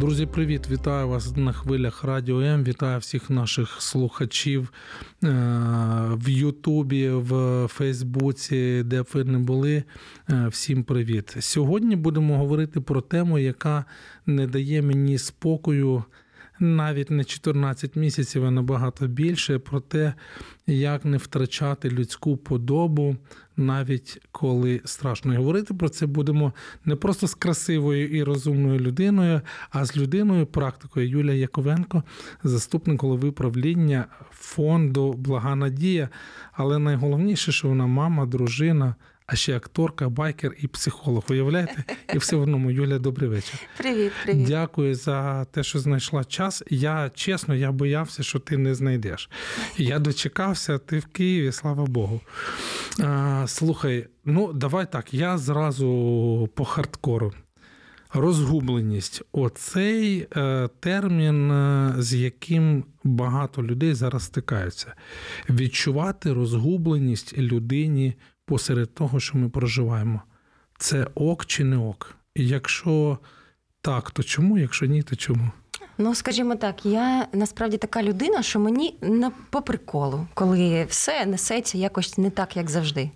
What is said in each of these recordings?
Друзі, привіт! Вітаю вас на хвилях Радіо М. Вітаю всіх наших слухачів е, в Ютубі, в Фейсбуці, де б ви не були. Е, Всім привіт! Сьогодні будемо говорити про тему, яка не дає мені спокою. Навіть не 14 місяців, а набагато більше про те, як не втрачати людську подобу, навіть коли страшно говорити про це будемо не просто з красивою і розумною людиною, а з людиною, практикою Юлія Яковенко, заступник голови правління фонду Блага Надія. Але найголовніше, що вона мама, дружина. А ще акторка, байкер і психолог. Уявляєте? І все в одному. Юля, добрий вечір. Привіт, привіт. Дякую за те, що знайшла час. Я чесно, я боявся, що ти не знайдеш. Я дочекався, ти в Києві, слава Богу. А, Слухай, ну давай так. Я зразу по хардкору. Розгубленість оцей е, термін, е, з яким багато людей зараз стикаються. Відчувати розгубленість людині посеред того, що ми проживаємо. Це ок чи не ок? І якщо так, то чому? Якщо ні, то чому? Ну, скажімо так, я насправді така людина, що мені на по приколу, коли все несеться якось не так, як завжди.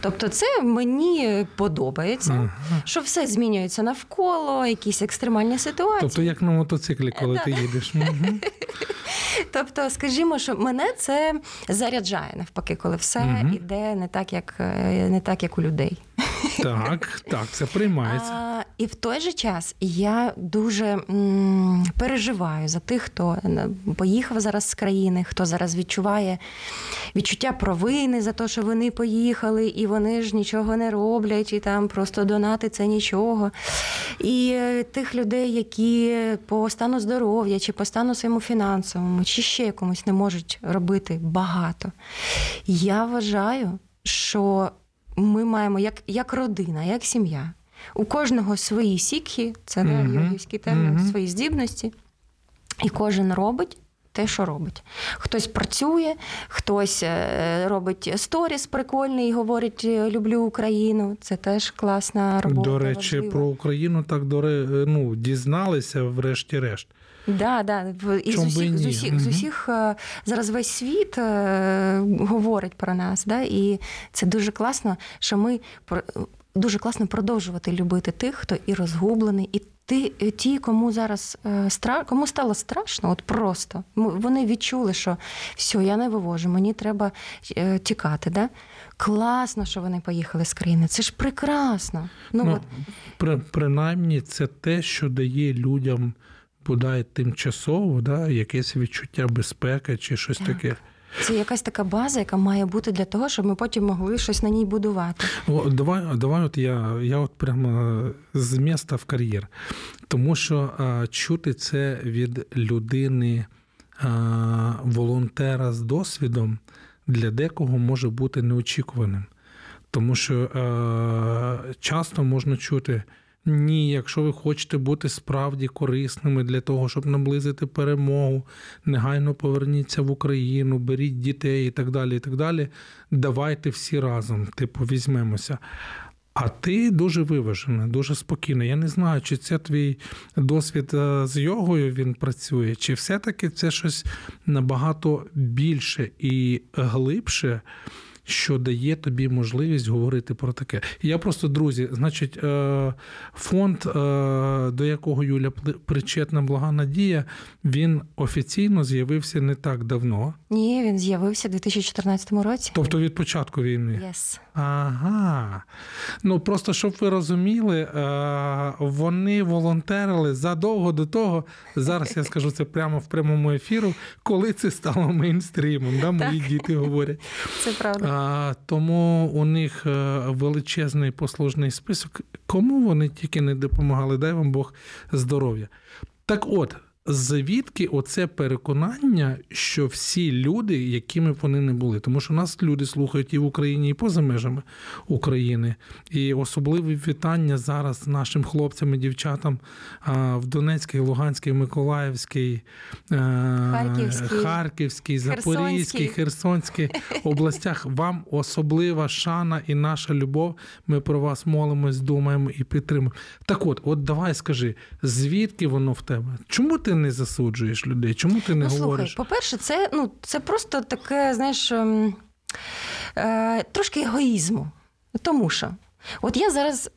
Тобто, це мені подобається, Ага. що все змінюється навколо, якісь екстремальні ситуації. Тобто, як на мотоциклі, коли ти їдеш. Тобто, скажімо, що мене це заряджає навпаки, коли все іде не так, як е, не так, як у людей. Так, так, це приймається. А, і в той же час я дуже м, переживаю за тих, хто е, поїхав зараз з країни, хто зараз відчуває відчуття провини за те, що вони поїхали, і вони ж нічого не роблять, і там просто донати це нічого. І е, тих людей, які по стану здоров'я, чи по стану своєму фінансовому, чи ще якомусь не можуть робити багато. Я вважаю, що ми маємо як, як родина, як сім'я. У кожного свої сікхи, це не Мгм. йогівський термін, Мгм. свої здібності. І кожен робить те, що робить. Хтось працює, хтось е, робить сторіс прикольний і говорить е, люблю Україну. Це теж класна робота. До речі, важлива. про Україну так до ре- ну, дізналися, врешті-решт. Да, да. І з Чом усіх, з усіх, з усіх е, зараз весь світ е, говорить про нас. Да? І це дуже класно, що ми дуже класно продовжувати любити тих, хто і розгублений, і ти, ті, кому зараз е, стра- кому стало страшно, от просто вони відчули, що все, я не вивожу, мені треба тікати. Да? Класно, що вони поїхали з країни. Це ж прекрасно. Ну, Ну, от, при, принаймні, це те, що дає людям бодай тимчасово, да, якесь відчуття безпеки чи щось Так. таке. це якась така база, яка має бути для того, щоб ми потім могли щось на ній будувати. О, давай, давай, от я, я от прямо з міста в кар'єр. Тому що а, чути це від людини, а, волонтера з досвідом для декого може бути неочікуваним. Тому що е, часто можна чути. Ні, якщо ви хочете бути справді корисними для того, щоб наблизити перемогу, негайно поверніться в Україну, беріть дітей і так далі. і так далі. Давайте всі разом, типу, візьмемося. А ти дуже виважена, дуже спокійна. Я не знаю, чи це твій досвід е, з йогою він працює, чи все-таки це щось набагато більше і глибше, що дає тобі можливість говорити про таке. Я просто, друзі, значить, е, фонд, е, до якого Юля причетна Блага Надія, він офіційно з'явився не так давно, Ні, він з'явився у 2014 році. тобто від початку війни. Yes. Ага. Ну просто щоб ви розуміли, е, вони волонтерили задовго до того. Зараз я скажу це прямо в прямому ефіру, коли це стало мейнстрімом. Да, мої діти говорять. Це правда. Тому у них е, величезний послужний список. Кому вони тільки не допомагали, дай вам Бог здоров'я. Так от, звідки оце переконання, що всі люди, якими б вони не були, тому що нас люди слухають і в Україні, і поза межами України. І особливі вітання зараз нашим хлопцям і дівчатам в Донецькій, Луганській, Миколаївській, е, Харківській, Харківській, Запорізькій. Херсонській областях. Вам особлива шана і наша любов. Ми про вас молимось, думаємо і підтримуємо. Так от, от давай скажи, звідки воно в тебе? Чому ти не засуджуєш людей? Чому ти не ну, говориш? слухай, по-перше, це, ну, це просто таке, знаєш, ем, е, трошки егоїзму. Тому що, от я зараз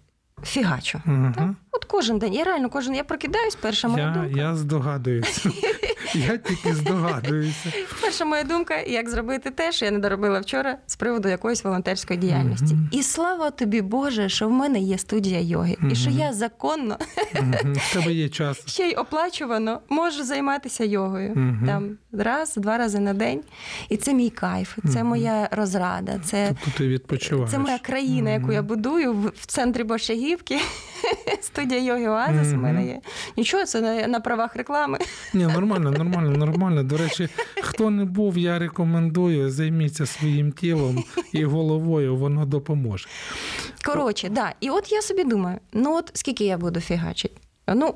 фігачу. Угу. Так? От кожен день, я реально кожен, я прокидаюсь, перша моя Я, думка. я здогадуюся. Я тільки здогадуюся. Перша моя думка, як зробити те, що я не доробила вчора з приводу якоїсь волонтерської діяльності. Мгм. І слава тобі, Боже, що в мене є студія йоги, і що я законно Мгм. В тебе є час. ще й оплачувано можу займатися йогою там раз, два рази на день. І це мій кайф, це моя розрада, це, Тобто ти відпочиваєш. це моя країна, яку я будую в, в центрі Борщагівки. Студія йоги Оазис у мене є. Нічого, це на, на правах реклами. Ні, нормально, нормально, нормально. До речі, хто не був, я рекомендую, займіться своїм тілом і головою, воно допоможе. Коротше, да. І от я собі думаю: ну от скільки я буду фігачити? Ну,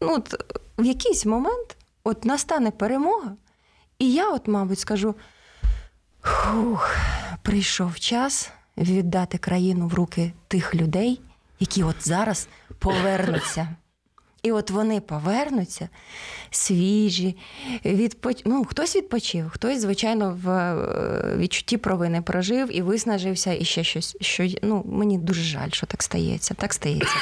ну от в якийсь момент от настане перемога, і я, от, мабуть, скажу: хух, прийшов час віддати країну в руки тих людей, які от зараз повернуться. І от вони повернуться свіжі, відпоч... ну, хтось відпочив, хтось, звичайно, в е, відчутті провини прожив і виснажився, і ще щось. Що ну, мені дуже жаль, що так стається. Так стається.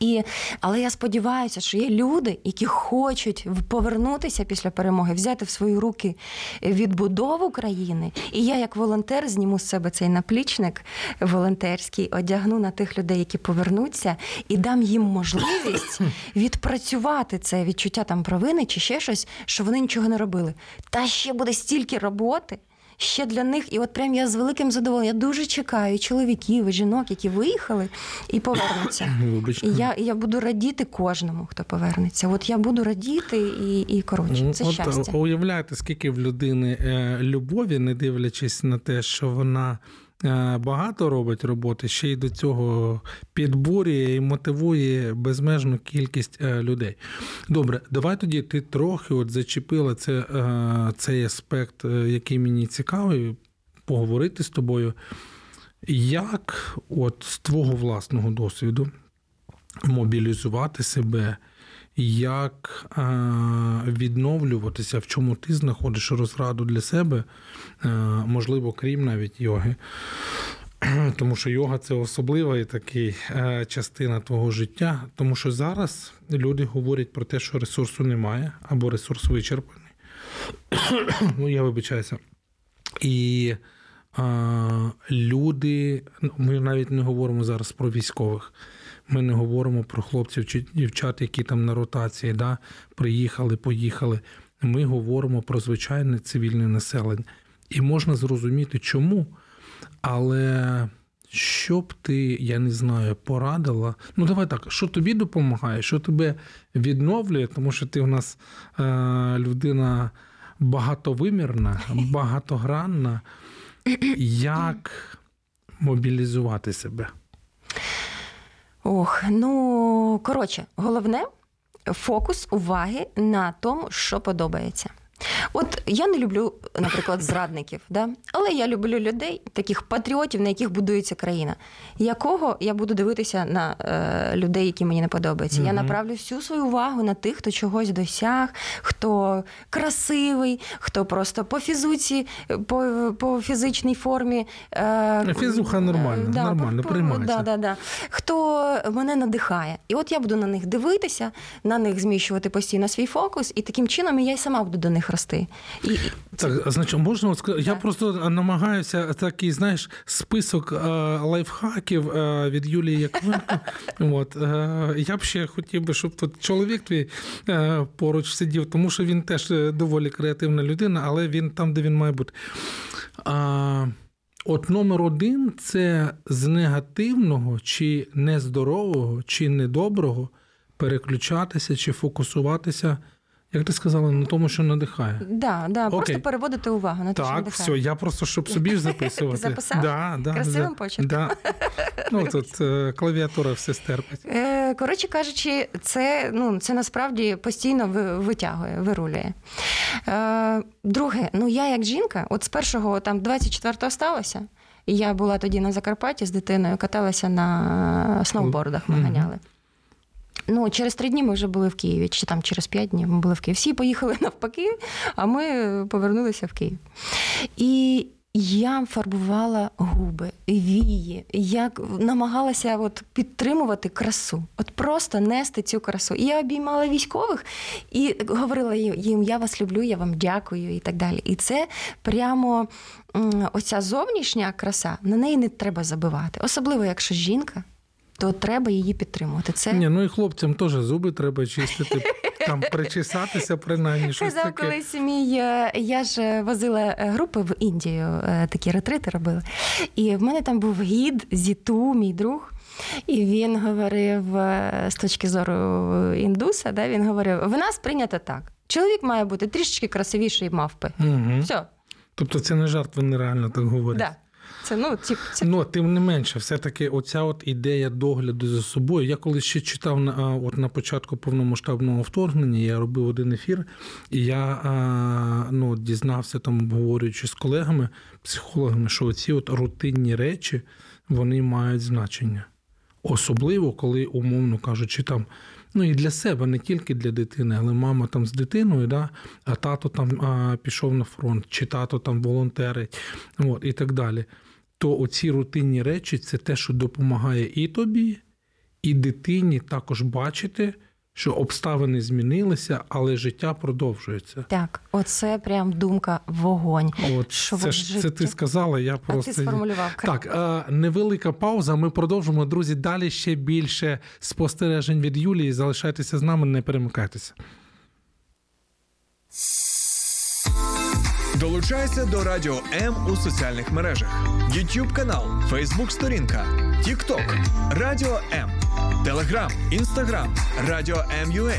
І, але я сподіваюся, що є люди, які хочуть повернутися після перемоги, взяти в свої руки відбудову країни. І я, як волонтер, зніму з себе цей наплічник волонтерський, одягну на тих людей, які повернуться, і дам їм можливість відпрацювати це відчуття там провини чи ще щось, що вони нічого не робили. Та ще буде стільки роботи. Ще для них, і от прям я з великим задоволенням. Я дуже чекаю чоловіків, і жінок, які виїхали і повернуться. І я, і я буду радіти кожному, хто повернеться. От я буду радіти і, і коротше, це Ну, От, щастя. Уявляєте, скільки в людини е, любові, не дивлячись на те, що вона багато робить роботи, ще й до цього підбурює і мотивує безмежну кількість е, людей. Добре, давай тоді ти трохи от зачепила це, е, цей аспект, е, який мені цікавий, поговорити з тобою. Як от з твого власного досвіду мобілізувати себе, як е, відновлюватися, в чому ти знаходиш розраду для себе, е, можливо, крім навіть йоги. Тому що йога це особлива і така е, частина твого життя. Тому що зараз люди говорять про те, що ресурсу немає, або ресурс вичерпаний. ну, я вибачаюся. І е, люди, ну, ми навіть не говоримо зараз про військових. Ми не говоримо про хлопців чи дівчат, які там на ротації, да, приїхали, поїхали. Ми говоримо про звичайне цивільне населення. І можна зрозуміти, чому. Але що б ти, я не знаю, порадила. Ну, давай так, що тобі допомагає, що тебе відновлює, тому що ти в нас е, людина багатовимірна, багатогранна. Як мобілізувати себе? Ох, ну коротше, головне фокус уваги на тому, що подобається. От я не люблю, наприклад, зрадників, да? але я люблю людей, таких патріотів, на яких будується країна. Якого я буду дивитися на е, людей, які мені не подобаються. Я направлю всю свою увагу на тих, хто чогось досяг, хто красивий, хто просто по фізуці, по, по фізичній формі. Е, Фізуха нормальна, нормально, по- приймається. Да, да, да. Хто мене надихає. І от я буду на них дивитися, на них зміщувати постійно свій фокус, і таким чином я й сама буду до них рости. І, Так, значить, можна от сказати, я просто намагаюся такий, знаєш, список е, лайфхаків е, від Юлії Яковенко. От, е, я б ще хотів би, щоб тут чоловік твій поруч сидів, тому що він теж доволі креативна людина, але він там, де він має бути. От номер один це з негативного чи нездорового, чи недоброго переключатися чи фокусуватися, як ти сказала, на тому, що надихає. Да, да, Окей. просто переводити увагу на те, що Так, надихає. все, я просто щоб собі записувати. Записав? Да, да, Красивим да, почерком. Да. Ну, тут е, клавіатура все стерпить. Е, Коротше кажучи, це, ну, це насправді постійно витягує, вирулює. Е, Друге, ну я як жінка, от з першого там 24-го сталося. і Я була тоді на Закарпатті з дитиною, каталася на сноубордах, ми Мгм. ганяли. Ну, через три дні ми вже були в Києві, чи там через п'ять днів ми були в Києві. Всі поїхали навпаки, а ми повернулися в Київ. І я фарбувала губи, вії, як намагалася от підтримувати красу, от просто нести цю красу. І я обіймала військових і говорила їм: я вас люблю, я вам дякую і так далі. І це прямо оця зовнішня краса, на неї не треба забивати. Особливо, якщо жінка, то треба її підтримувати. Це Ні, ну і хлопцям теж зуби треба чистити, там причесатися, принаймні щось Казав таке. колись мій, е, я ж е, возила е, групи в Індію, такі ретрити робили. І в мене там був гід Зіту, мій друг. І він говорив з точки зору індуса, да, він говорив: в нас прийнято так. Чоловік має бути трішечки красивіший мавпи. Угу. Все, Тобто це не жарт, вони реально так говорять. да. Це ну, тип, це Ну, тим не менше, все-таки оця от ідея догляду за собою. Я колись ще читав на, от на початку повномасштабного вторгнення, я робив один ефір, і я ну, дізнався, там, обговорюючи з колегами, психологами, що оці от рутинні речі вони мають значення. Особливо, коли, умовно кажучи, там. Ну і для себе, не тільки для дитини, але мама там з дитиною, да, а тато там а, пішов на фронт, чи тато там волонтерить, от, і так далі. То оці рутинні речі це те, що допомагає і тобі, і дитині також бачити, що обставини змінилися, але життя продовжується. так. Оце прям думка вогонь. От Що це ж це ти сказала, я А просто ти сформулював так. е, Невелика пауза. Ми продовжимо. Друзі, далі ще більше спостережень від Юлії. Залишайтеся з нами, не перемикайтеся. Долучайся до Радіо М у соціальних мережах: YouTube канал, Facebook сторінка, TikTok, Радіо М, Telegram, Instagram, Радіо М.Ю.А.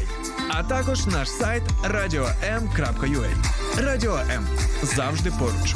а також наш сайт radio.m.ua. Радіо М завжди поруч.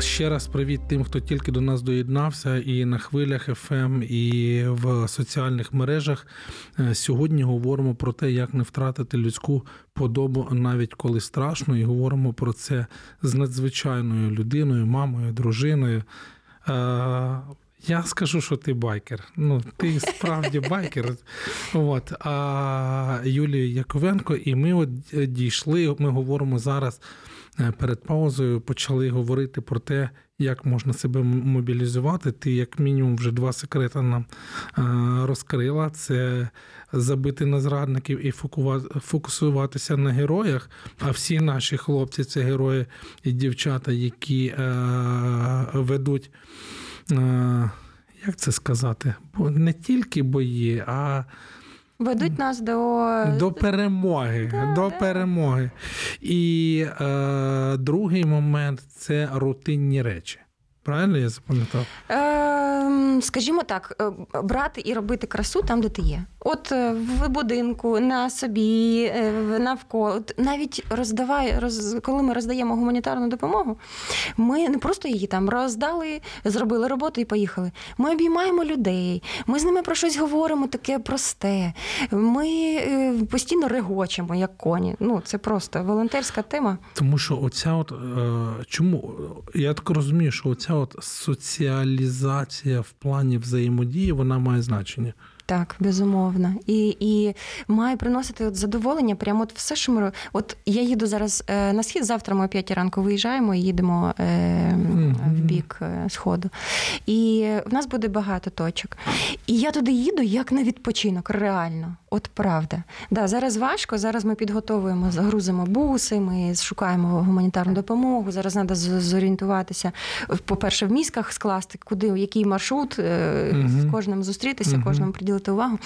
Ще раз привіт тим, хто тільки до нас доєднався, і на хвилях FM, і в соціальних мережах. Е, Сьогодні говоримо про те, як не втратити людську подобу, навіть коли страшно, і говоримо про це з надзвичайною людиною, мамою, дружиною. Е, Я скажу, що ти байкер. Ну, ти справді байкер. От. А Юлія Яковенко, і ми от дійшли. Ми говоримо зараз перед паузою, почали говорити про те, як можна себе мобілізувати. Ти, як мінімум, вже два секрети нам е, розкрила: це забити на зрадників і фокусуватися на героях. А всі наші хлопці це герої і дівчата, які е, ведуть. Е, Як це сказати? Бо не тільки бої, а Ведуть нас до, до перемоги. Да, до да. перемоги. І е, другий момент це рутинні речі. Правильно я запам'ятав? Е, скажімо так, е, брати і робити красу там, де ти є. От е, в будинку, на собі, е, навколо. Навіть роздавай, роз, коли ми роздаємо гуманітарну допомогу, ми не просто її там роздали, зробили роботу і поїхали. Ми обіймаємо людей, ми з ними про щось говоримо таке просте. Ми е, постійно регочемо, як коні. Ну, це просто волонтерська тема. Тому що оця от чому я так розумію, що оця от соціалізація в плані взаємодії вона має значення. Так, безумовно. І, і має приносити от задоволення. Прямо от все, що ми От я їду зараз е, на схід. Завтра ми о 5 ранку виїжджаємо і їдемо е, в бік е, сходу. І в нас буде багато точок. І я туди їду як на відпочинок, реально. От правда. Да, зараз важко. Зараз ми підготовуємо, загрузимо буси, ми шукаємо гуманітарну допомогу. Зараз треба зорієнтуватися. По-перше, в мізках скласти, куди, який маршрут, е, з кожним зустрітися, кожному приділити увагу.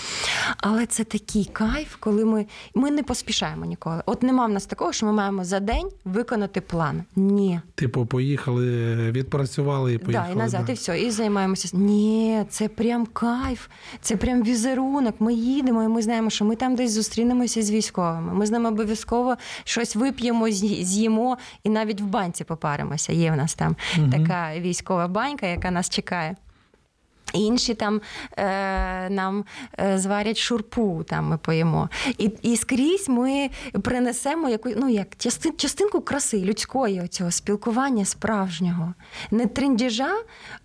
Але це такий кайф, коли ми, ми не поспішаємо ніколи. От нема в нас такого, що ми маємо за день виконати план. Ні. Типу, поїхали, відпрацювали і поїхали. Да, і назад, да. і все, і займаємося. Ні, це прям кайф, це прям візерунок. Ми їдемо, і ми знаємо, що ми там десь зустрінемося з військовими. Ми з ними обов'язково щось вип'ємо, з'їмо і навіть в банці попаримося. Є в нас там Мгм. така військова банька, яка нас чекає. Інші там е, нам е, зварять шурпу, там ми поїмо. І, і скрізь ми принесемо яку, ну, як, частин, частинку краси людської оцього спілкування справжнього. Не триндіжа,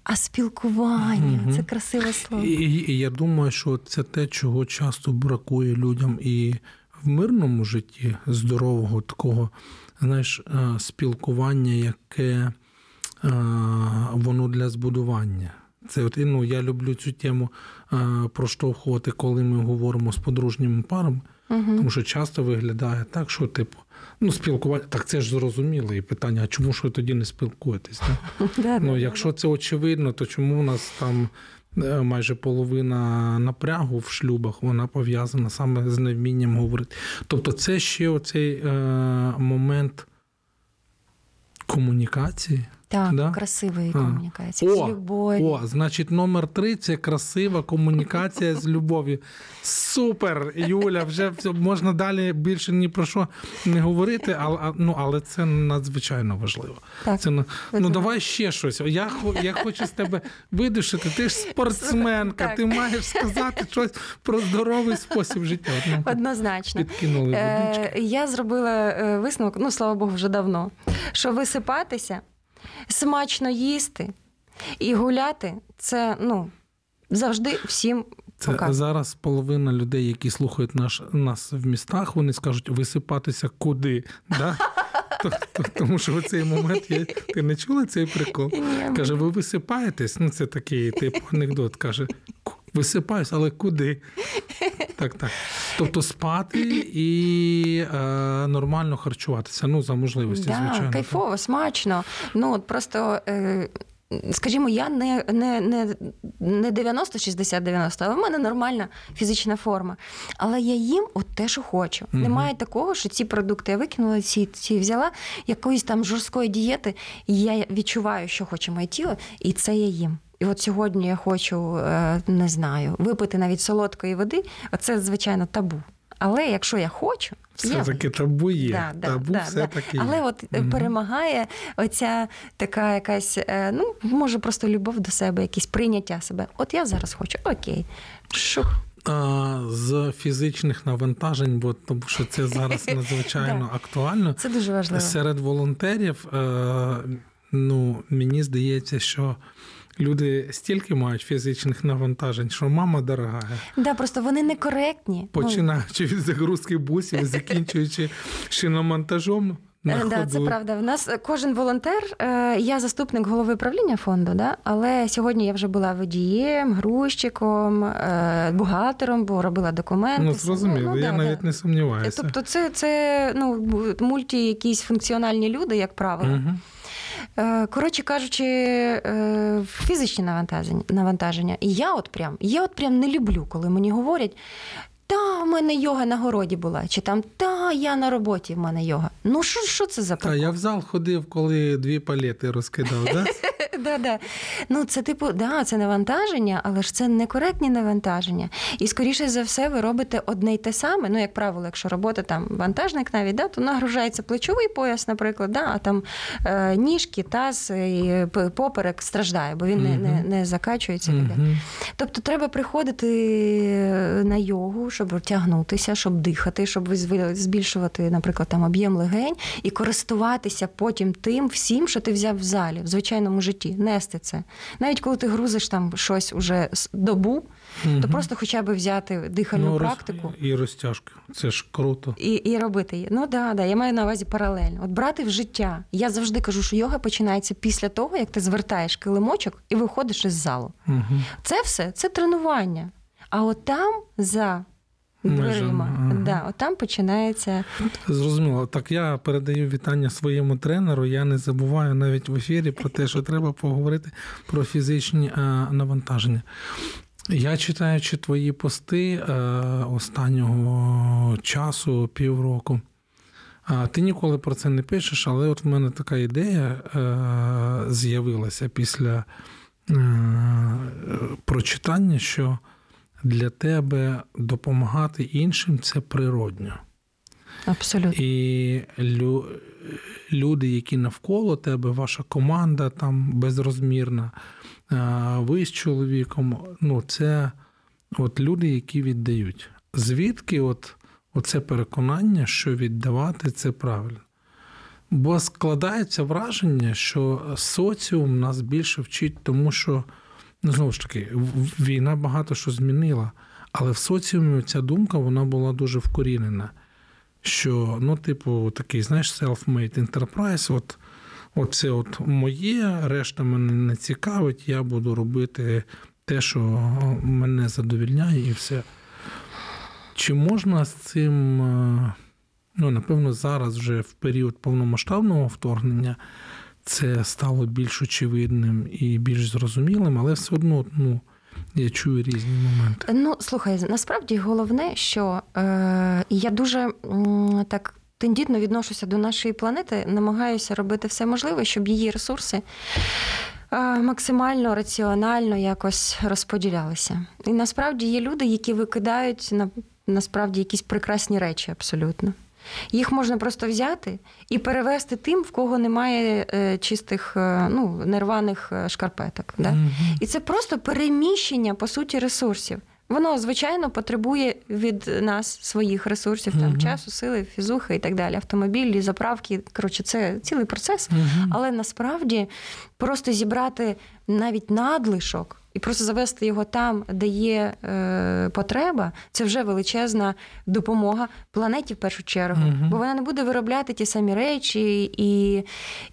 а спілкування. Мгм. Це красиве слово. І, і, і я думаю, що це те, чого часто бракує людям і в мирному житті здорового такого, знаєш, е, спілкування, яке е, воно для збудування. Це от, ну, я люблю цю тему е, проштовхувати, коли ми говоримо з подружніми парами, Угу. тому що часто виглядає так, що типу, ну, спілкування, так це ж зрозуміло, і питання, а чому ж ви тоді не спілкуєтесь? Да? Ну, якщо це очевидно, то чому у нас там е, майже половина напрягу в шлюбах вона пов'язана саме з невмінням говорити. Тобто, це ще оцей е, момент комунікації. Так, Да? красивої А. комунікації, з любові. о, значить, номер три це красива комунікація з любов'ю. Супер, Юля, вже можна далі більше ні про що не говорити, але, ну, але це надзвичайно важливо. Так. Це, ну давай ще щось. Я, я хочу з тебе видушити. Ти ж спортсменка, ти маєш сказати щось про здоровий спосіб життя. Однозначно. підкинули. Е, я зробила е, висновок, ну слава Богу, вже давно. Що висипатися, смачно їсти і гуляти це ну, завжди всім Це показує. зараз половина людей, які слухають наш, нас в містах, вони скажуть висипатися куди. Да? То- то- Тому що в цей момент я Ти не чула цей прикол? Каже, ви висипаєтесь? Ну, це такий типу анекдот. Каже, «Ку- висипаюсь, але куди? Так, так. Тобто спати і е, нормально харчуватися. Ну, за можливості, да, звичайно. кайфово, смачно. Ну от просто. Е, Скажімо, я не, не, не, не 90-60-90, але в мене нормальна фізична форма. Але я їм от те, що хочу. Мгм. Немає такого, що ці продукти я викинула, ці, ці взяла якоїсь там жорсткої дієти, і я відчуваю, що хоче моє тіло, і це я їм. І от сьогодні я хочу, е, не знаю, випити навіть солодкої води. Оце, звичайно, табу. Але якщо я хочу, Все-таки табу є. Да, да, табу да, все-таки да. є. Але от Мгм. перемагає оця така якась, е, ну, може, просто любов до себе, якесь прийняття себе. От я зараз хочу, окей. Шух. А, з фізичних навантажень, бо тому що це зараз надзвичайно актуально. Це дуже важливо. Серед волонтерів, ну, мені здається, що люди стільки мають фізичних навантажень, що мама дорога. Да, просто вони некоректні. Ну, Починаючи від загрузки бусів, закінчуючи шиномонтажом на Е, ходу. Да, це правда. В нас кожен волонтер, е, я заступник голови правління фонду, да? але сьогодні я вже була водієм, грузчиком, е, бухгалтером, бо робила документи. Ну, зрозуміло, Ну, я да, навіть да. не сумніваюся. Тобто, це, це ну, мульті якісь функціональні люди, як правило. Мгм. Е, Коротше кажучи, е, фізичні навантаження. І я от прям, я от прям не люблю, коли мені говорять. Та, в мене йога на городі була, чи там та я на роботі в мене йога. Ну що, що це за Та я в зал ходив, коли дві палети розкидав, да? да, да. Ну, це типу, да, це навантаження, але ж це некоректні навантаження. І скоріше за все, ви робите одне й те саме. Ну, як правило, якщо робота там вантажник навіть, да, то нагружається плечовий пояс, наприклад, да, а там е, ніжки, таз і поперек страждає, бо він не, не, не закачується. Мгм. Тобто треба приходити на йогу, щоб тягнутися, щоб дихати, щоб збільшувати, наприклад, там об'єм легень і користуватися потім тим всім, що ти взяв в залі, в звичайному житті. нести це. Навіть коли ти грузиш там щось уже с- добу, то просто хоча б взяти дихальну Ну, практику. І розтяжки. Це ж круто. І, і робити її. Ну да, да, я маю на увазі паралельно. От брати в життя. Я завжди кажу, що йога починається після того, як ти звертаєш килимочок і виходиш із залу. Угу. Це все це тренування. А от там за дверима, ага. да, от там починається. Зрозуміло. Так я передаю вітання своєму тренеру. Я не забуваю навіть в ефірі про те, що треба поговорити про фізичні е, навантаження. Я читаючи твої пости е, останнього часу, півроку. А ти ніколи про це не пишеш, але от в мене така ідея е, з'явилася після е, прочитання, що для тебе допомагати іншим це природньо. Абсолютно. І лю, люди, які навколо тебе, ваша команда там безрозмірна, ви з чоловіком, ну це от люди, які віддають. Звідки от, оце переконання, що віддавати це правильно? Бо складається враження, що соціум нас більше вчить, тому що, ну, знову ж таки, війна багато що змінила, але в соціумі ця думка вона була дуже вкорінена що, ну, типу, такий, знаєш, self-made enterprise, от, от це от моє, решта мене не цікавить, я буду робити те, що мене задовільняє, і все. Чи можна з цим, е, ну, напевно, зараз вже в період повномасштабного вторгнення це стало більш очевидним і більш зрозумілим, але все одно, ну, я чую різні моменти. Ну, слухай, насправді головне, що е, я дуже так тендітно відношуся до нашої планети, намагаюся робити все можливе, щоб її ресурси е, максимально раціонально якось розподілялися. І насправді є люди, які викидають на, насправді якісь прекрасні речі абсолютно. Їх можна просто взяти і перевести тим, в кого немає е, чистих, е, ну, нерваних е, шкарпеток. Да? Мгм. І це просто переміщення, по суті, ресурсів. Воно, звичайно, потребує від нас своїх ресурсів, там, Мгм. часу, сили, фізухи і так далі, автомобілі, заправки. Коротше, це цілий процес. Мгм. Але насправді просто зібрати навіть надлишок і просто завести його там, де є е, потреба, це вже величезна допомога планеті в першу чергу. Мгм. Бо вона не буде виробляти ті самі речі, і,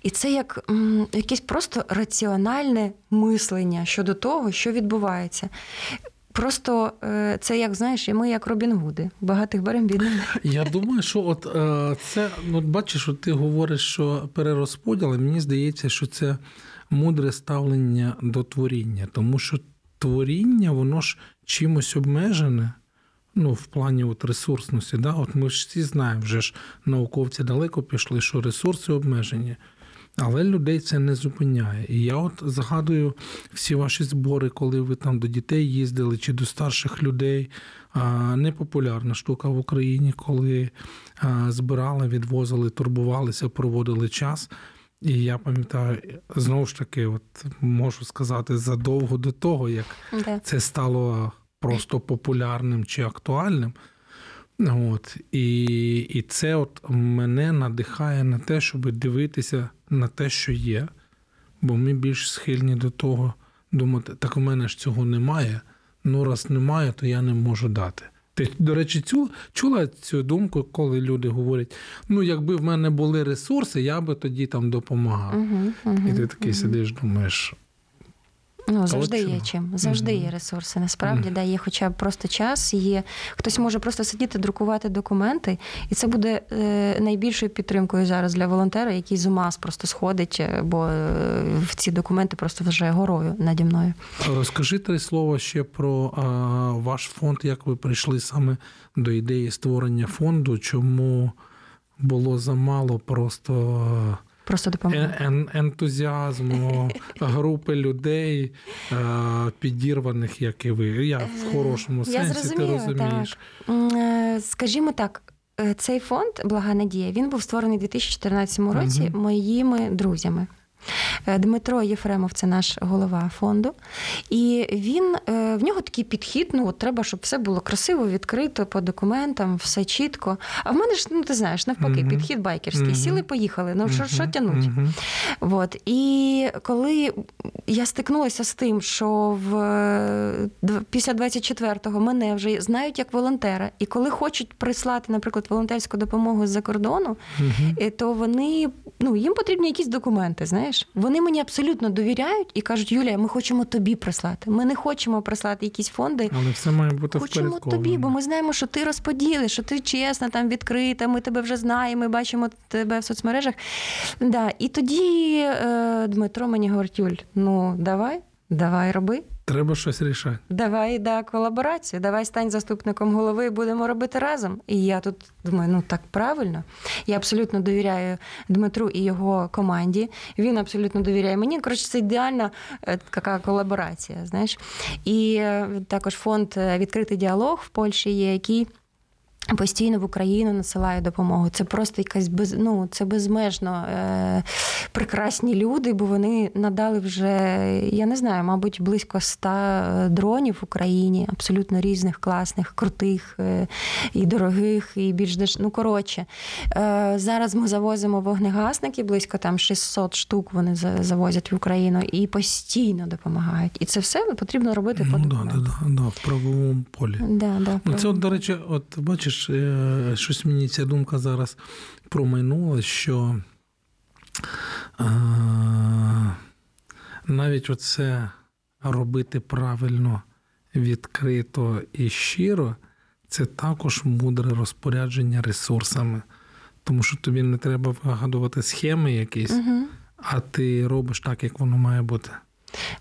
і це як м, якесь просто раціональне мислення щодо того, що відбувається. Просто е, це як знаєш, і ми як Робін Гуди. Багатих беремо бідних. Я думаю, що от е, це, ну бачиш, от ти говориш, що перерозподіл, і мені здається, що це мудре ставлення до творіння, тому що творіння, воно ж чимось обмежене. Ну, в плані от ресурсності, да? от ми ж всі знаємо, вже ж науковці далеко пішли, що ресурси обмежені. Але людей це не зупиняє. І я от згадую всі ваші збори, коли ви там до дітей їздили чи до старших людей. А, Непопулярна штука в Україні, коли а, збирали, відвозили, турбувалися, проводили час. І я пам'ятаю, знову ж таки, от можу сказати, задовго до того, як Да. це стало просто популярним чи актуальним. От, і, і це от мене надихає на те, щоб дивитися на те, що є. Бо ми більш схильні до того думати, так у мене ж цього немає. Ну, раз немає, то я не можу дати. Ти, до речі, цю, чула цю думку, коли люди говорять: ну, якби в мене були ресурси, я би тоді там допомагав. Угу, угу, І ти такий сидиш, думаєш, Ну, завжди є чим. Завжди Мгм. є ресурси. Насправді, Мгм. да, є хоча б просто час, є хтось може просто сидіти, друкувати документи, і це буде е, найбільшою підтримкою зараз для волонтера, який з ума просто сходить, е, бо е, в ці документи просто вже горою наді мною. Розкажи три слова ще про а, ваш фонд, як ви прийшли саме до ідеї створення фонду, чому було замало просто Просто допомога. ен- ентузіазму групи людей, е, підірваних, як і ви. Я в хорошому Е, Я сенсі, ти розумієш. Так. е, Скажімо так, цей фонд Блага Надія він був створений у 2014 році угу. моїми друзями. Е, Дмитро Єфремов це наш голова фонду. І він е, в нього такий підхід: ну от треба, щоб все було красиво, відкрито по документам, все чітко. А в мене ж, ну ти знаєш, навпаки, Мгм. підхід байкерський. Мгм. Сіли, поїхали. Ну що, що тянуть? От. І коли я стикнулася з тим, що в, е, після 24-го мене вже знають як волонтера, і коли хочуть прислати, наприклад, волонтерську допомогу з-за кордону, то вони ну їм потрібні якісь документи. Знаєш, вони мені абсолютно довіряють і кажуть: Юлія, ми хочемо тобі прислати. Ми не хочемо прислати якісь фонди. Але все має бути Хочемо тобі, бо ми знаємо, що ти розподілиш, що ти чесна, там відкрита, ми тебе вже знаємо, ми бачимо тебе в соцмережах. Да. І тоді е, Дмитро мені говорить: Юль, ну давай, давай роби. Треба щось рішати. Давай да, колаборацію, давай стань заступником голови і будемо робити разом. І я тут думаю, ну так правильно. Я абсолютно довіряю Дмитру і його команді. Він абсолютно довіряє мені. Коротше, це ідеальна е, така колаборація. Знаєш. І е, також фонд е, Відкритий діалог в Польщі є, який. Постійно в Україну насилає допомогу. Це просто якась без ну це безмежно е, прекрасні люди, бо вони надали вже, я не знаю, мабуть, близько ста дронів в Україні, абсолютно різних, класних, крутих е, і дорогих, і більш деш... Ну, коротше, е, зараз ми завозимо вогнегасники, близько там 600 штук вони завозять в Україну і постійно допомагають. І це все потрібно робити по Ну, да, да, да, да, в правовому полі. Да, да, Ну, це, от, до речі, от бачиш, е, щось мені ця думка зараз промайнула, що е, навіть оце робити правильно, відкрито і щиро, це також мудре розпорядження ресурсами. Тому що тобі не треба вигадувати схеми якісь, Угу. а ти робиш так, як воно має бути.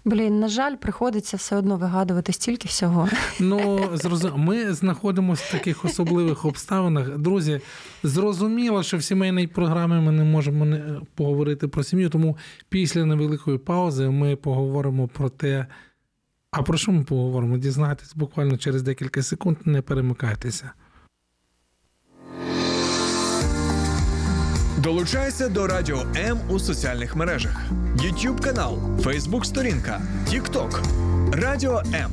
Блін, на жаль, приходиться все одно вигадувати стільки всього. Ну, зрозум... ми знаходимося в таких особливих обставинах. Друзі, зрозуміло, що в сімейній програмі ми не можемо не поговорити про сім'ю, тому після невеликої паузи ми поговоримо про те. А про що ми поговоримо? Дізнайтесь буквально через декілька секунд, не перемикайтеся. Долучайся до Радіо М у соціальних мережах: YouTube канал, Facebook сторінка, TikTok, Радіо М,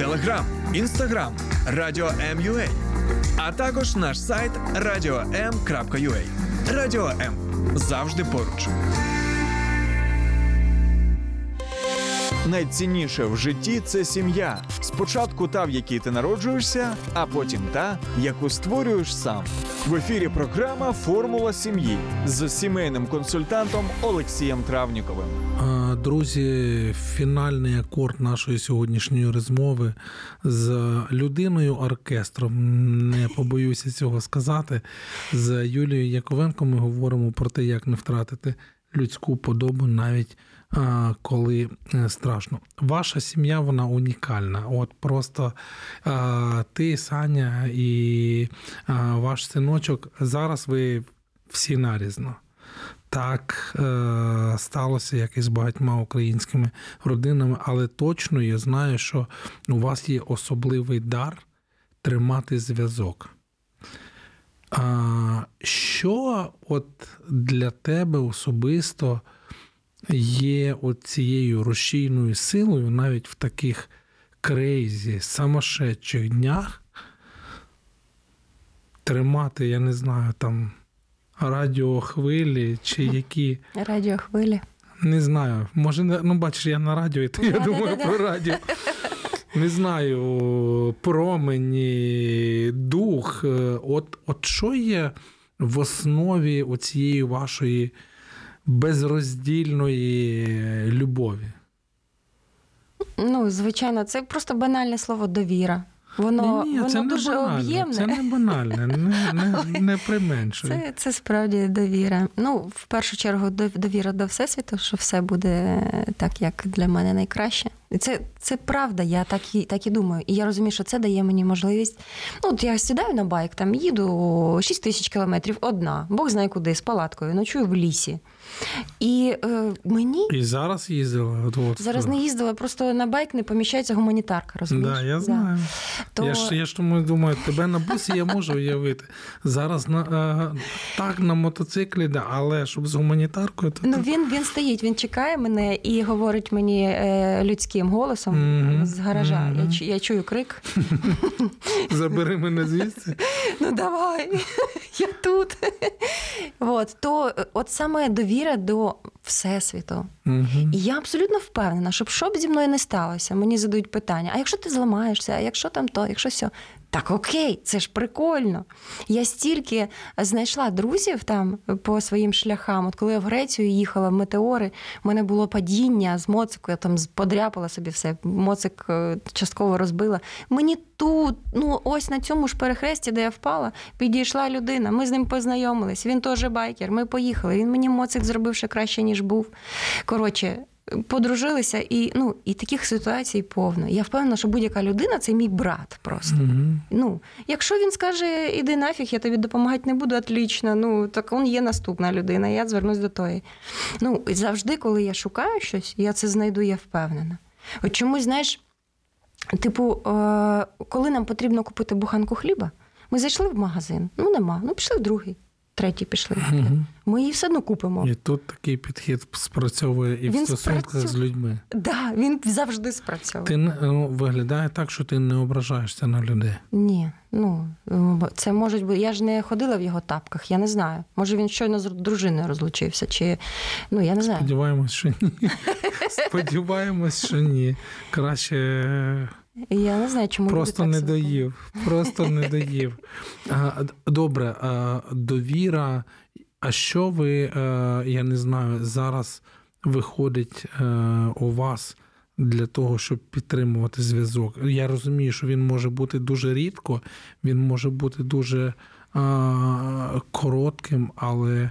Telegram, Instagram, Радіо М.Ю.А. а також наш сайт radio.m.ua. Радіо М завжди поруч. Найцінніше в житті це сім'я. Спочатку та, в якій ти народжуєшся, а потім та, яку створюєш сам. В ефірі програма Формула сім'ї з сімейним консультантом Олексієм Травніковим. Друзі, фінальний акорд нашої сьогоднішньої розмови з людиною оркестром. Не побоюся цього сказати. З Юлією Яковенко ми говоримо про те, як не втратити людську подобу навіть коли е, страшно. Ваша сім'я вона унікальна. От просто ти, Саня і ваш синочок зараз ви всі нарізно. Так е, сталося, як і з багатьма українськими родинами, але точно я знаю, що у вас є особливий дар тримати зв'язок. Що от для тебе особисто є от цією рушійною силою навіть в таких крейзі, самошедших днях тримати, я не знаю, там радіохвилі чи які. Радіохвилі. Не знаю. Може, ну бачиш, я на радіо, і то я думаю про радіо. Не знаю, промені, дух. Е, От, от що є в основі оцієї вашої безроздільної любові? Ну, звичайно, це просто банальне слово довіра. Воно, Ні, ні, воно це не дуже банальне. об'ємне. Це не банальне, не, не, не применшуй. Це, це справді довіра. Ну, в першу чергу, довіра до Всесвіту, що все буде так, як для мене найкраще. Це, це правда, я так і, так і думаю. І я розумію, що це дає мені можливість. Ну, от я сідаю на байк, там їду 6 тисяч кілометрів одна, Бог знає куди, з палаткою, ночую в лісі. І е, мені І зараз їздила. От, от, зараз не їздила, просто на байк не поміщається гуманітарка, розумієш? Да, я знаю. То... Я ж я ж тому думаю, тебе на бусі я можу уявити. Зараз на е, так на мотоциклі, да, але щоб з гуманітаркою, то Ну, він, він стоїть, він чекає мене і говорить мені е, людським голосом Мгм, з гаража. мгм. Я, я чую крик. забери мене звідси. Ну давай, я тут. От, то от саме довіра до Всесвіту. Угу. І я абсолютно впевнена, щоб що б зі мною не сталося, мені задають питання: а якщо ти зламаєшся, а якщо там то, якщо все. Так окей, це ж прикольно. Я стільки знайшла друзів там по своїм шляхам. От коли я в Грецію їхала в метеори, в мене було падіння з моцику, я там подряпала собі все, моцик е, частково розбила. Мені тут, ну ось на цьому ж перехресті, де я впала, підійшла людина. Ми з ним познайомились. Він теж байкер. Ми поїхали. Він мені моцик зробив ще краще, ніж був. Коротше, подружилися, і ну і таких ситуацій повно. Я впевнена, що будь-яка людина це мій брат просто. Мгм. Ну, якщо він скаже, іди нафіг, я тобі допомагати не буду, отлично. Ну так він є наступна людина, я звернусь до тої. Ну, і завжди, коли я шукаю щось, я це знайду, я впевнена. От чомусь, знаєш, типу, е- коли нам потрібно купити буханку хліба, ми зайшли в магазин, ну нема, ну пішли в другий, третій пішли. Ми її все одно купимо. І тут такий підхід спрацьовує і в стосунках спрацьов- з людьми. Да, він завжди спрацьовує. Ти ну, виглядає так, що ти не ображаєшся на людей. Ні, ну це може бути. Я ж не ходила в його тапках, я не знаю. Може він щойно з дружиною розлучився, чи ну я не знаю. Сподіваємось, що ні. Сподіваємось, що ні. Краще Я не знаю, чому люди просто так не доїв. Просто не доїв. Добре, довіра. А що ви, е, я не знаю, зараз виходить е, у вас для того, щоб підтримувати зв'язок? Я розумію, що він може бути дуже рідко, він може бути дуже коротким, але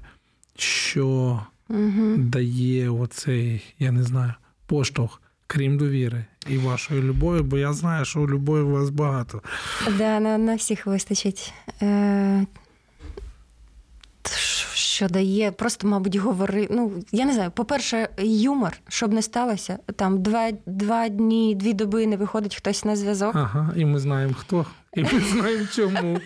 що Мгм. дає оцей, я не знаю, поштовх, крім довіри і вашої любові, бо я знаю, що любові у вас багато. Да, на, на всіх вистачить. Е, що дає, просто, мабуть, говори. Ну, я не знаю, по-перше, юмор, щоб не сталося, там два, два дні, дві доби не виходить хтось на зв'язок. Ага, і ми знаємо хто, і ми знаємо чому.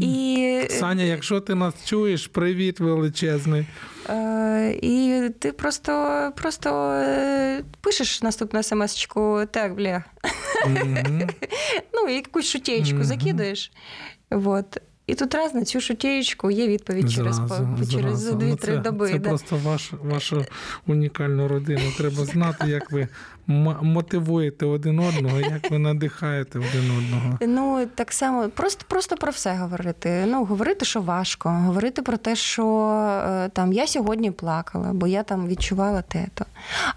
І, Саня, якщо ти нас чуєш, привіт величезний. е, і ти просто, просто е, пишеш наступну смс-очку, так, бля, ну, якусь шутєчку закидаєш. Вот. І тут раз на цю шутєчку є відповідь через, через. Ну, 2-3 це, доби. Це да. просто ваш, вашу унікальну родину. Треба знати, як ви м- мотивуєте один одного, як ви надихаєте один одного. Ну, так само, просто, просто про все говорити. Ну, говорити, що важко, говорити про те, що е, там я сьогодні плакала, бо я там відчувала те-то.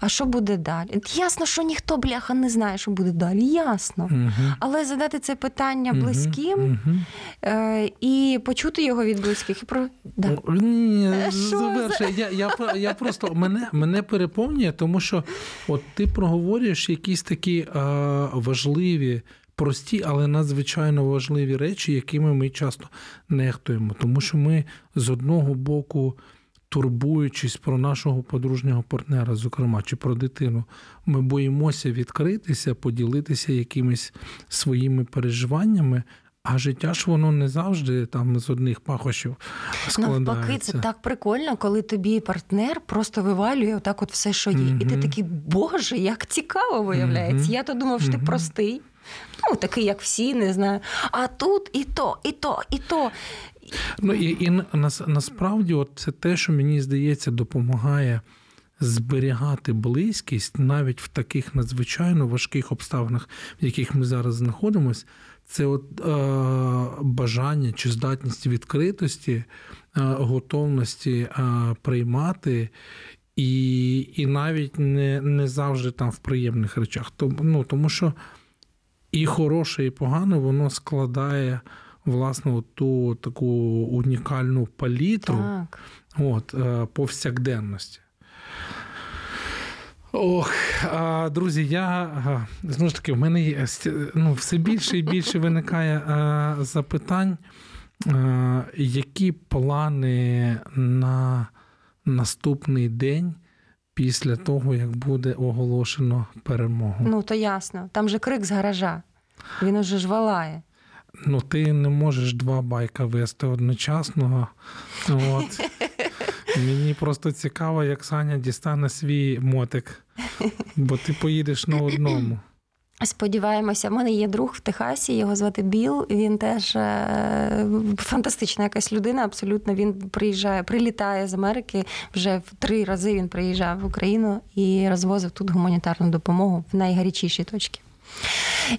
А що буде далі? Ясно, що ніхто, бляха, не знає, що буде далі. Ясно. Мгм. Але задати це питання близьким Мгм. е, і почути його від близьких. І про... да. Ні, Е. Я, я, я просто мене, мене переповнює, тому що от ти проговорюєш якісь такі е, важливі, прості, але надзвичайно важливі речі, якими ми часто нехтуємо. Тому що ми з одного боку. Турбуючись про нашого подружнього партнера, зокрема, чи про дитину, ми боїмося відкритися, поділитися якимись своїми переживаннями, а життя ж воно не завжди там з одних пахощів складається. Навпаки, це так прикольно, коли тобі партнер просто вивалює отак от все, що є. І ти такий, боже, як цікаво виявляється. Мгм. Я то думав, що ти Мгм. простий. Ну, такий, як всі, не знаю. А тут і то, і то, і то. Ну і, і нас, насправді, от це те, що мені здається, допомагає зберігати близькість навіть в таких надзвичайно важких обставинах, в яких ми зараз знаходимося. Це от е, бажання чи здатність відкритості, е, готовності е, приймати. І, і навіть не, не завжди там в приємних речах. Тому, ну, тому що і хороше, і погане, воно складає власне ту таку унікальну палітру Так. от, е, повсякденності. Ох, друзі, я знову ж таки, в мене є ну, все більше і більше виникає запитань, які плани на наступний день після того, як буде оголошено перемогу. Ну то ясно. Там же крик з гаража. Він уже ж валає. Ну, ти не можеш два байка вести одночасно. От. Мені просто цікаво, як Саня дістане свій мотик, бо ти поїдеш на одному. Сподіваємося, в мене є друг в Техасі, його звати Біл. Він теж е, фантастична якась людина. Абсолютно він приїжджає, прилітає з Америки. Вже в три рази він приїжджав в Україну і розвозив тут гуманітарну допомогу в найгарячіші точки.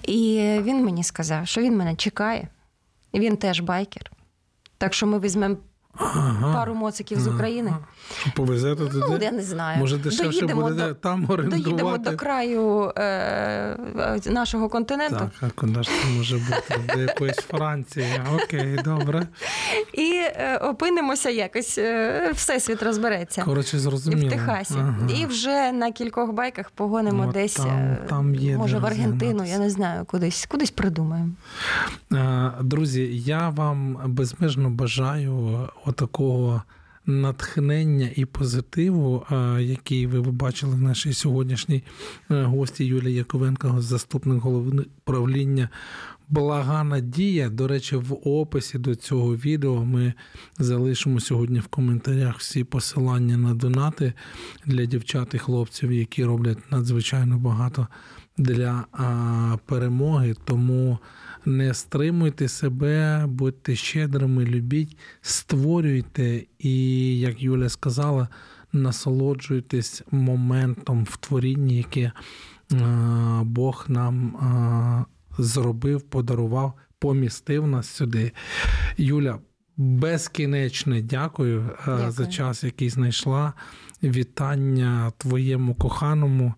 І він мені сказав, що він мене чекає. Він теж байкер. Так що ми візьмемо Ага. пару моциків з України. Повезете туди? Ну, я не знаю. Може, дешевше буде до- там Доїдемо до краю е, нашого континенту. Так, а куди ж це може бути? До якоїсь Франції. Окей, добре. І е, опинимося якось, е, всесвіт розбереться. Коротше, І зрозуміло. в Техасі. Ага. І вже на кількох байках погонимо Ну, десь, там- е, там є може, в Аргентину, я не знаю, кудись, кудись придумаємо. Е, Друзі, я вам безмежно бажаю отакого натхнення і позитиву, який ви бачили в нашій сьогоднішній е, гості Юлії Яковенко, заступник голови правління. Блага надія. До речі, в описі до цього відео ми залишимо сьогодні в коментарях всі посилання на донати для дівчат і хлопців, які роблять надзвичайно багато для перемоги. Тому не стримуйте себе, будьте щедрими, любіть, створюйте і, як Юля сказала, насолоджуйтесь моментом в творінні, яке Бог нам зробив, подарував, помістив нас сюди. Юля, безкінечне дякую, Дякую. за час, який знайшла. Вітання твоєму коханому.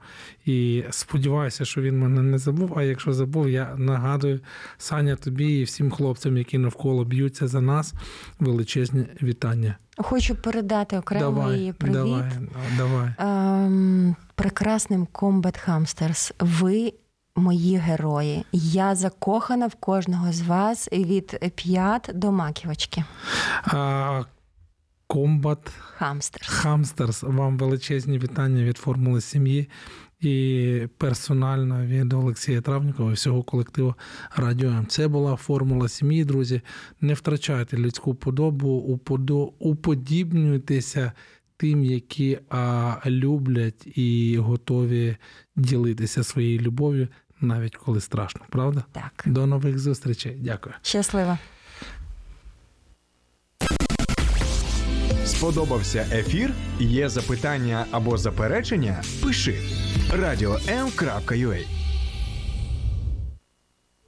І сподіваюся, що він мене не забув. А якщо забув, я нагадую Саня тобі і всім хлопцям, які навколо б'ються за нас, величезне вітання. Хочу передати окремий давай, привіт давай, давай. ем, прекрасним Combat Hamsters. Ви мої герої. Я закохана в кожного з вас від п'ят до маківочки. А, Combat Hamsters. Hamsters. Вам величезні вітання від формули сім'ї і персонально від Олексія Травнікова і всього колективу Радіо М. Це була формула сім'ї, друзі. Не втрачайте людську подобу, уподібнюйтеся тим, які а, люблять і готові ділитися своєю любов'ю, навіть коли страшно, правда? Так. До нових зустрічей. Дякую. Щаслива. Сподобався ефір? Є запитання або заперечення? Пиши радіом.ua